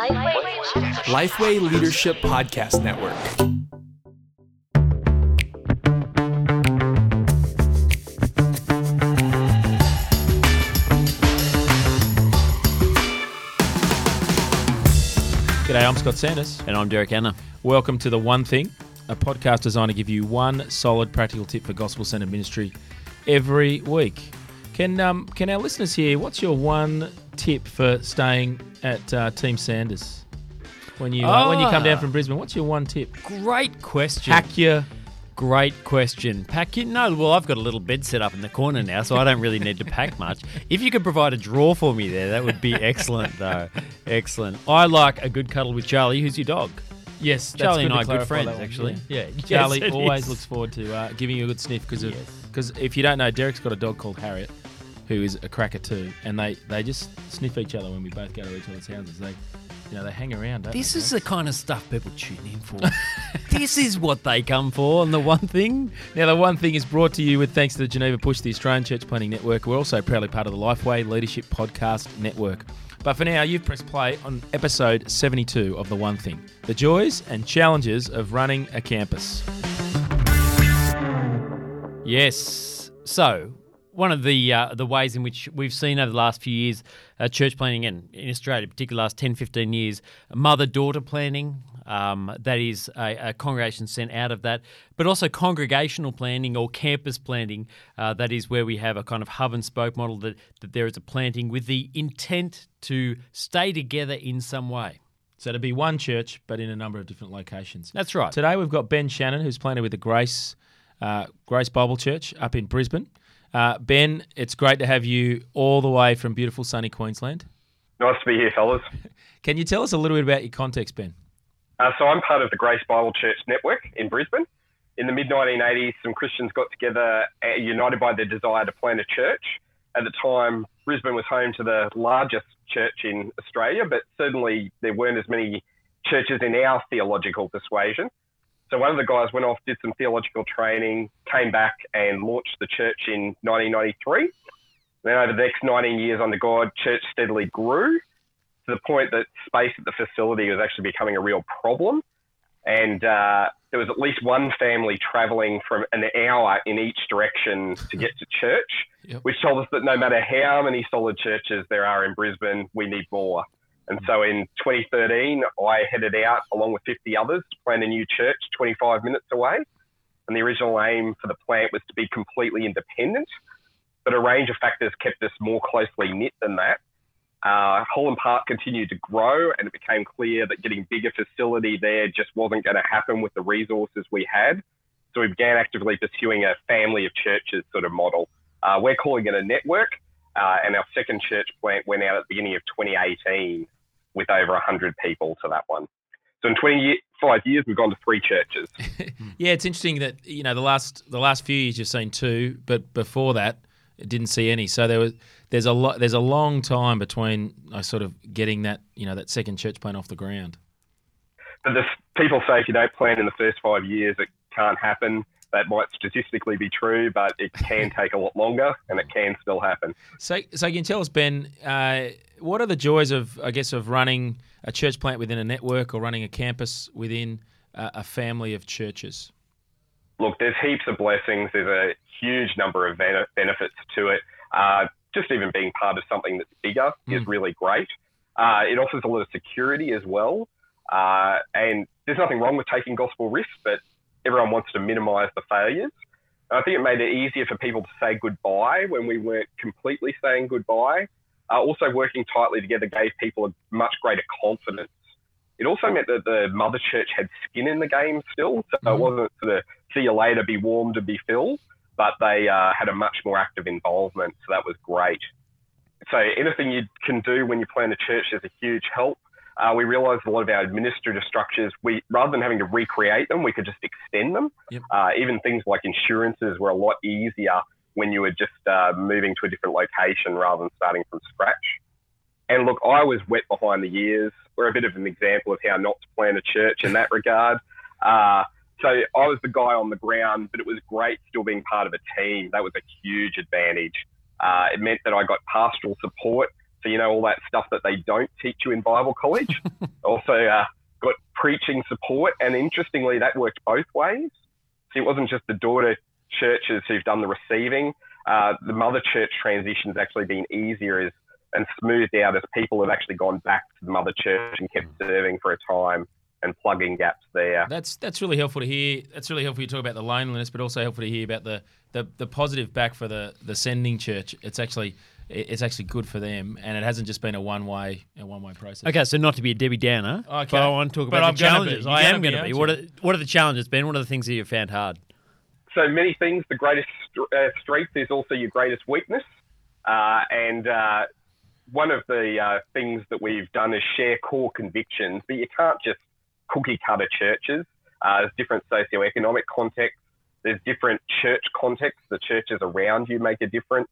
Lifeway Leadership Podcast Network. G'day, I'm Scott Sanders. And I'm Derek Hanna. Welcome to The One Thing, a podcast designed to give you one solid practical tip for gospel centered ministry every week. Can um, can our listeners hear what's your one tip for staying at uh, Team Sanders when you uh, when you come down Ah. from Brisbane? What's your one tip? Great question. Pack your Great question. Pack it? No, well, I've got a little bed set up in the corner now, so I don't really need to pack much. If you could provide a drawer for me there, that would be excellent, though. Excellent. I like a good cuddle with Charlie, who's your dog. yes, that's Charlie and I are good friends, actually. Yeah, Yes, Charlie it always is. looks forward to uh, giving you a good sniff because Yes. because if you don't know, Derek's got a dog called Harriet, who is a cracker too, and they they just sniff each other when we both go to each other's houses. They you know they hang around. Don't This they, is the kind of stuff people tune in for. this is what they come for, and the one thing. Now, the one thing is brought to you with thanks to the Geneva Push, the Australian Church Planting Network. We're also proudly part of the Lifeway Leadership Podcast Network. But for now, you've pressed play on episode 72 of The One Thing the joys and challenges of running a campus. Yes. So, one of the uh, the ways in which we've seen over the last few years, uh, church planting in, in Australia, particularly the last 10, 15 years, mother daughter planting. Um, that is a, a congregation sent out of that, but also congregational planting or campus planting. Uh, that is where we have a kind of hub and spoke model that, that there is a planting with the intent to stay together in some way. So, to be one church, but in a number of different locations. That's right. Today, we've got Ben Shannon, who's planted with the Grace, uh, Grace Bible Church up in Brisbane. Uh, ben, it's great to have you all the way from beautiful sunny Queensland. Nice to be here, fellas. Can you tell us a little bit about your context, Ben? Uh, so I'm part of the Grace Bible Church Network in Brisbane. In the mid 1980s, some Christians got together, uh, united by their desire to plant a church. At the time, Brisbane was home to the largest church in Australia, but certainly there weren't as many churches in our theological persuasion. So one of the guys went off, did some theological training, came back and launched the church in 1993. Then over the next 19 years under God, church steadily grew to the point that space at the facility was actually becoming a real problem. And uh, there was at least one family traveling from an hour in each direction to get to church, Yep. which told us that no matter how many solid churches there are in Brisbane, we need more. And so in 2013, I headed out along with 50 others to plant a new church 25 minutes away. And the original aim for the plant was to be completely independent, but a range of factors kept us more closely knit than that. Uh, Holland Park continued to grow, and it became clear that getting bigger facility there just wasn't going to happen with the resources we had. So we began actively pursuing a family of churches sort of model. Uh, we're calling it a network, uh, and our second church plant went out at the beginning of 2018 with over 100 people to that one. So in 25 years, we've gone to three churches. Yeah, it's interesting that you know the last the last few years you've seen two, but before that it didn't see any. So there was there's a lot there's a long time between uh, sort of getting that you know that second church plant off the ground. But the people say if you don't plan in the first five years, it can't happen. That might statistically be true, but it can take a lot longer, and it can still happen. So so can tell us, Ben, uh, what are the joys of I guess of running a church plant within a network or running a campus within uh, a family of churches? Look, there's heaps of blessings. There's a huge number of bene- benefits to it. Uh, just even being part of something that's bigger is Mm. really great. Uh, it offers a lot of security as well. Uh, and there's nothing wrong with taking gospel risks, but everyone wants to minimize the failures. And I think it made it easier for people to say goodbye when we weren't completely saying goodbye. Uh, also, working tightly together gave people a much greater confidence. It also meant that the mother church had skin in the game still, so Mhm. it wasn't sort of see you later, be warmed and be filled, but they uh, had a much more active involvement, so that was great. So anything you can do when you plan a church is a huge help. Uh, we realised a lot of our administrative structures, we rather than having to recreate them, we could just extend them. Yep. Uh, even things like insurances were a lot easier when you were just uh, moving to a different location rather than starting from scratch. And look, I was wet behind the ears. We're a bit of an example of how not to plan a church in that regard. Uh, so I was the guy on the ground, but it was great still being part of a team. That was a huge advantage. Uh, it meant that I got pastoral support So you know all that stuff that they don't teach you in Bible college. also uh, got preaching support, and interestingly, that worked both ways. So it wasn't just the daughter churches who've done the receiving. Uh, the mother church transition's actually been easier as, and smoothed out as people have actually gone back to the mother church and kept serving for a time and plugging gaps there. That's that's really helpful to hear. That's really helpful. You talk about the loneliness, but also helpful to hear about the, the, the positive back for the, the sending church. It's actually it's actually good for them, and it hasn't just been a one way a one way process. Okay, so not to be a Debbie Downer, Okay. but I want to talk But about I'm the challenges. I am gonna be, going to be. aren't What are, what are the challenges, Ben? What are the things that you found hard? so many things. The greatest uh, strength is also your greatest weakness. Uh, and uh, one of the uh, things that we've done is share core convictions, but you can't just cookie cutter churches. Uh, there's different socioeconomic contexts. There's different church contexts. The churches around you make a difference.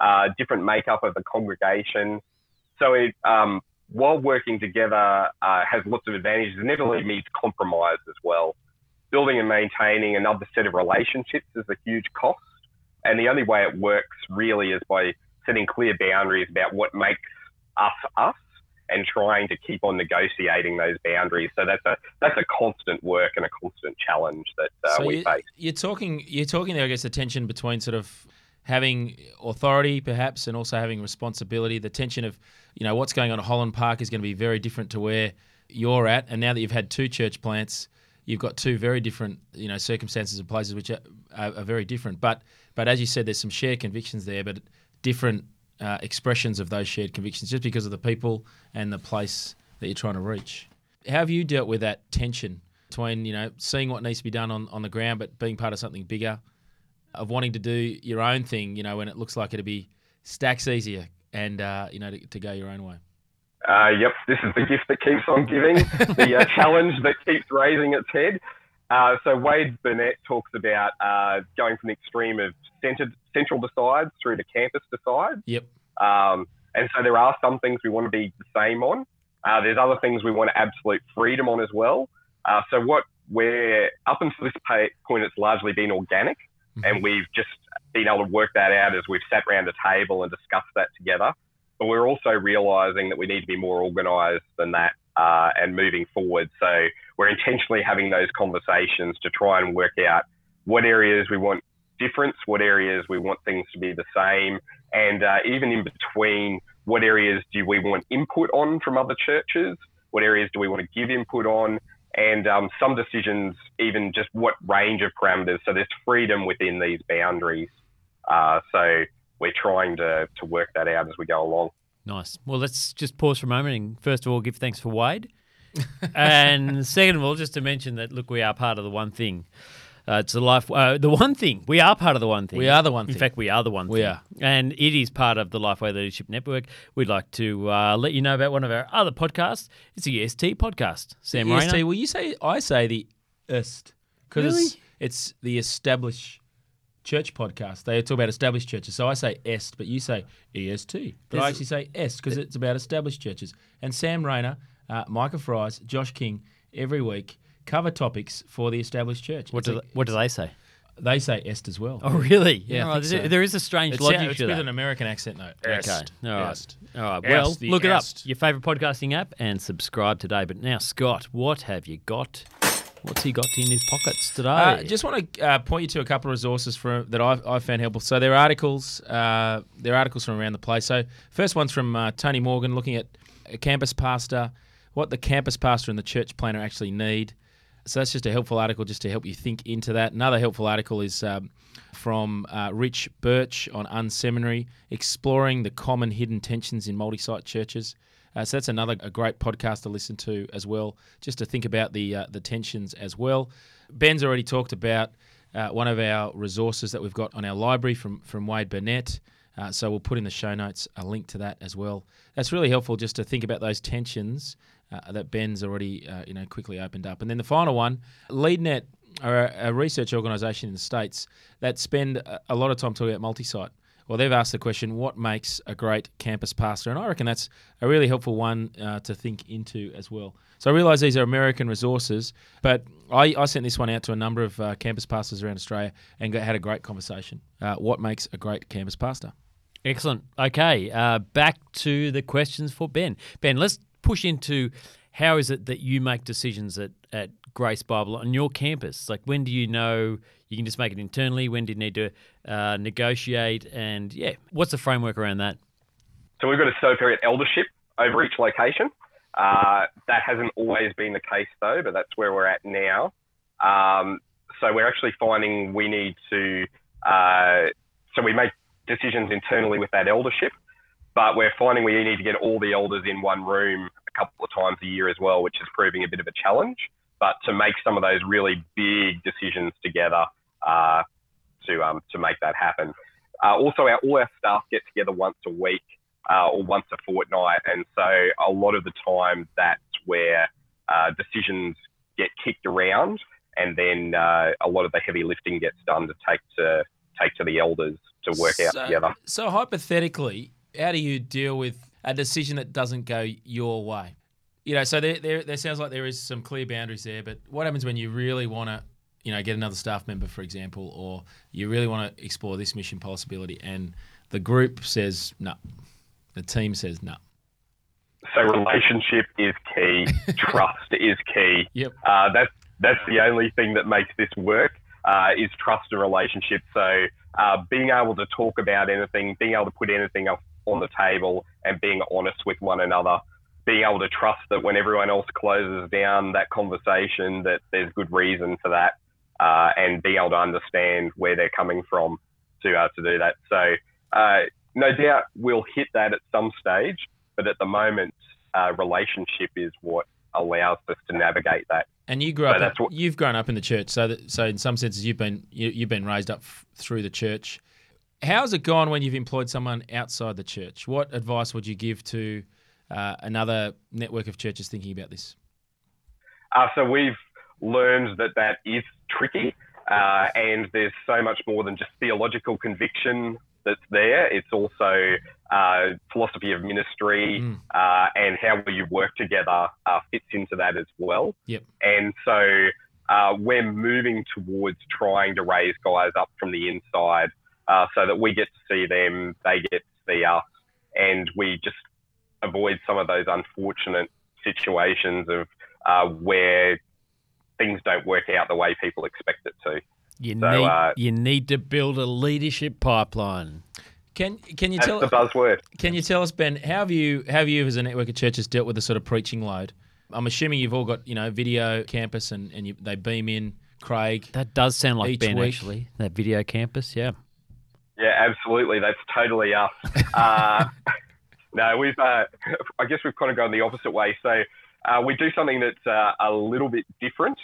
Uh, different makeup of the congregation. So it, um, while working together uh, has lots of advantages, it never really needs compromise as well building and maintaining another set of relationships is a huge cost. And the only way it works really is by setting clear boundaries about what makes us us and trying to keep on negotiating those boundaries. So that's a that's a constant work and a constant challenge that uh, so we you, face. you're talking you're talking there, I guess, the tension between sort of having authority, perhaps, and also having responsibility. The tension of you know what's going on at Holland Park is going to be very different to where you're at, and now that you've had two church plants. You've got two very different, you know, circumstances and places which are, are, very different. But, but as you said, there's some shared convictions there, but different uh, expressions of those shared convictions, just because of the people and the place that you're trying to reach. How have you dealt with that tension between, you know, seeing what needs to be done on, on the ground, but being part of something bigger, of wanting to do your own thing, you know, when it looks like it'll be stacks easier and, uh, you know, to, to go your own way? Uh, yep, this is the gift that keeps on giving, the uh, challenge that keeps raising its head. Uh, so Wade Burnett talks about uh, going from the extreme of centered, central decides through to campus decides. Yep. Um, and so there are some things we want to be the same on. Uh, there's other things we want absolute freedom on as well. Uh, so what we're up until this point, it's largely been organic, and we've just been able to work that out as we've sat around a table and discussed that together. But we're also realizing that we need to be more organised than that uh, and moving forward. So we're intentionally having those conversations to try and work out what areas we want difference, what areas we want things to be the same, and uh, even in between, what areas do we want input on from other churches? What areas do we want to give input on? And um, some decisions, even just what range of parameters. So there's freedom within these boundaries. Uh, so we're trying to, to work that out as we go along. Nice. Well, let's just pause for a moment and first of all give thanks for Wade, and second of all, just to mention that look, we are part of the one thing. Uh, it's the life, uh, the one thing. We are part of the one thing. We are the one In fact, we are the one We thing. are. and it is part of the Lifeway Leadership Network. We'd like to uh, let you know about one of our other podcasts. It's the EST podcast. Sam EST, Rainer. well, you say I say the est because it's, it's the established church podcast. They talk about established churches, so I say est, but you say est. But I actually say est because it's about established churches. And Sam Rainer, uh, Micah Fries, Josh King, every week cover topics for the established church. What do a- they, what do they say? they say est as well? Oh, really? Yeah, I Oh, so. there is a strange it's, logic it's to with that. an American accent though. Okay. All right. Est. All right. Well, the look it up. Your favourite podcasting app and subscribe today. But now, Scott, what have you got? What's he got in his pockets today? Uh, just want to uh, point you to a couple of resources for, that I've, I've found helpful. So there are articles, uh, there are articles from around the place. So first one's from uh, Tony Morgan, looking at a campus pastor, what the campus pastor and the church planner actually need. So that's just a helpful article, just to help you think into that. Another helpful article is um, from uh, Rich Birch on Unseminary, exploring the common hidden tensions in multi-site churches. Uh, so that's another a great podcast to listen to as well, just to think about the uh, the tensions as well. Ben's already talked about uh, one of our resources that we've got on our library from from Wade Burnett. Uh, so we'll put in the show notes a link to that as well. That's really helpful just to think about those tensions uh, that Ben's already uh, you know quickly opened up. And then the final one, LeadNet are a, a research organisation in the states that spend a, lot of time talking about multi-site. Well, they've asked the question, what makes a great campus pastor? And I reckon that's a really helpful one uh, to think into as well. So I realise these are American resources, but I, I sent this one out to a number of uh, campus pastors around Australia and got, had a great conversation. Uh, what makes a great campus pastor? Excellent. Okay, uh, back to the questions for Ben. Ben, let's push into how is it that you make decisions at, at Grace Bible on your campus? Like, when do you know you can just make it internally? When do you need to uh, negotiate? And yeah, what's the framework around that? So we've got a secretariat eldership over each location. Uh, that hasn't always been the case though, but that's where we're at now. Um, so we're actually finding we need to, uh, so we make decisions internally with that eldership, but we're finding we need to get all the elders in one room a couple of times a year as well, which is proving a bit of a challenge. But to make some of those really big decisions together uh, to um, to make that happen. Uh, also, our, all our staff get together once a week uh, or once a fortnight, and so a lot of the time that's where uh, decisions get kicked around, and then uh, a lot of the heavy lifting gets done to take to take to the elders to work out together. So hypothetically, how do you deal with a decision that doesn't go your way? You know, so there, there, there sounds like there is some clear boundaries there, but what happens when you really want to, you know, get another staff member, for example, or you really want to explore this mission possibility, and the group says no, the team says no. So relationship is key, trust is key. Yep. Uh, that's that's the only thing that makes this work uh, is trust and relationship. So uh, being able to talk about anything, being able to put anything up on the table, and being honest with one another. Being able to trust that when everyone else closes down that conversation, that there's good reason for that, uh, and being able to understand where they're coming from to uh, to do that. So uh, no doubt we'll hit that at some stage, but at the moment, uh, relationship is what allows us to navigate that. And you grew So up. that's what- you've grown up in the church, so that so in some senses you've been you, you've been raised up f- through the church. How's it gone when you've employed someone outside the church? What advice would you give to uh, another network of churches thinking about this? Uh, so we've learned that that is tricky, uh, and there's so much more than just theological conviction that's there. It's also uh, philosophy of ministry Mm. uh, and how will you work together uh, fits into that as well. Yep. And so uh, we're moving towards trying to raise guys up from the inside uh, so that we get to see them, they get to see us, and we just avoid some of those unfortunate situations of uh, where things don't work out the way people expect it to. You So, need uh, you need to build a leadership pipeline. Can can you That's tell the buzzword. can you tell us Ben how have you how have you as a network of churches dealt with the sort of preaching load? I'm assuming you've all got you know video campus and and you, they beam in Craig. That does sound like Each Ben week. actually. That video campus, yeah. Yeah, absolutely. That's totally us. Uh, no, we've. Uh, I guess we've kind of gone the opposite way. So uh, we do something that's uh, a little bit different.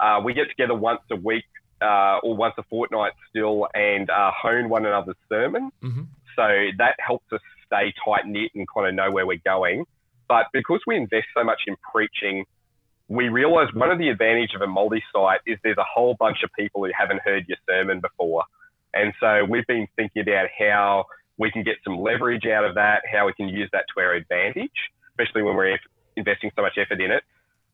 Uh, we get together once a week uh, or once a fortnight still and uh, hone one another's sermon. hmm So that helps us stay tight knit and kind of know where we're going. But because we invest so much in preaching, we realise one of the advantage of a multi-site is there's a whole bunch of people who haven't heard your sermon before. And so we've been thinking about how we can get some leverage out of that, how we can use that to our advantage, especially when we're investing so much effort in it.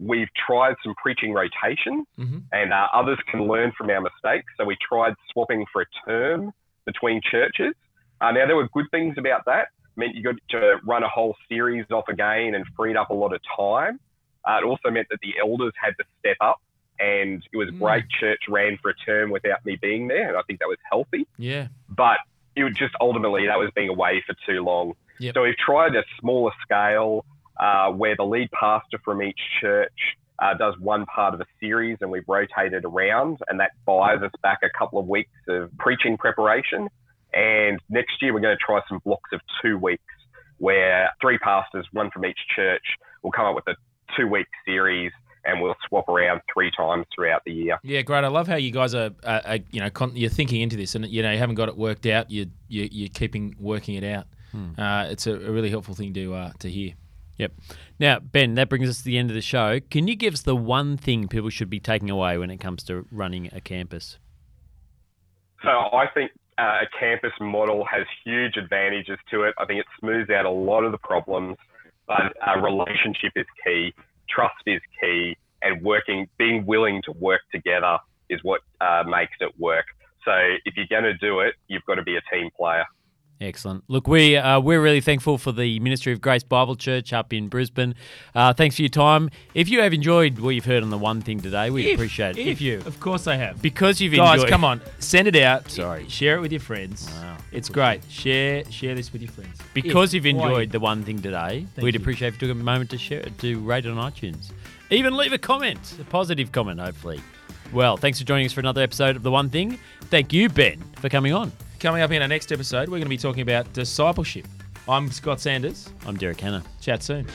We've tried some preaching rotation hmm and uh, others can learn from our mistakes. So we tried swapping for a term between churches. Uh, now, there were good things about that. It meant you got to run a whole series off again and freed up a lot of time. Uh, it also meant that the elders had to step up, and it was Mm. great. Church ran for a term without me being there, and I think that was healthy. Yeah. But it was just ultimately that was being away for too long. Yep. So we've tried a smaller scale uh, where the lead pastor from each church uh, does one part of a series and we've rotated around, and that buys us back a couple of weeks of preaching preparation. And next year, we're going to try some blocks of two weeks where three pastors, one from each church, will come up with a two week series and we'll swap around three times throughout the year. Yeah, great. I love how you guys are, are, are you know, con- you're thinking into this, and you know, you haven't got it worked out. You, you you're keeping working it out. Uh, it's a, a really helpful thing to uh, to hear. Yep. Now, Ben, that brings us to the end of the show. Can you give us the one thing people should be taking away when it comes to running a campus? So I think uh, a campus model has huge advantages to it. I think it smooths out a lot of the problems, but uh, relationship is key, trust is key, and working, being willing to work together is what uh, makes it work. So if you're going to do it, you've got to be a team player. Excellent. Look, we uh, we're really thankful for the Ministry of Grace Bible Church up in Brisbane. Uh, thanks for your time. If you have enjoyed what you've heard on the one thing today, we If- appreciate it. If, you, of course I have. because you've Guys, enjoyed, come on, send it out. Sorry. share it with your friends. Wow. It's great. Share share this with your friends. because If- you've enjoyed the one thing today, Thank we'd you. appreciate if you took a moment to share it, to rate it on iTunes, even leave a comment, a positive comment, hopefully. Well, thanks for joining us for another episode of the One Thing. Thank you, Ben, for coming on. Coming up in our next episode, we're going to be talking about discipleship. I'm Scott Sanders. I'm Derek Hanna. Chat soon.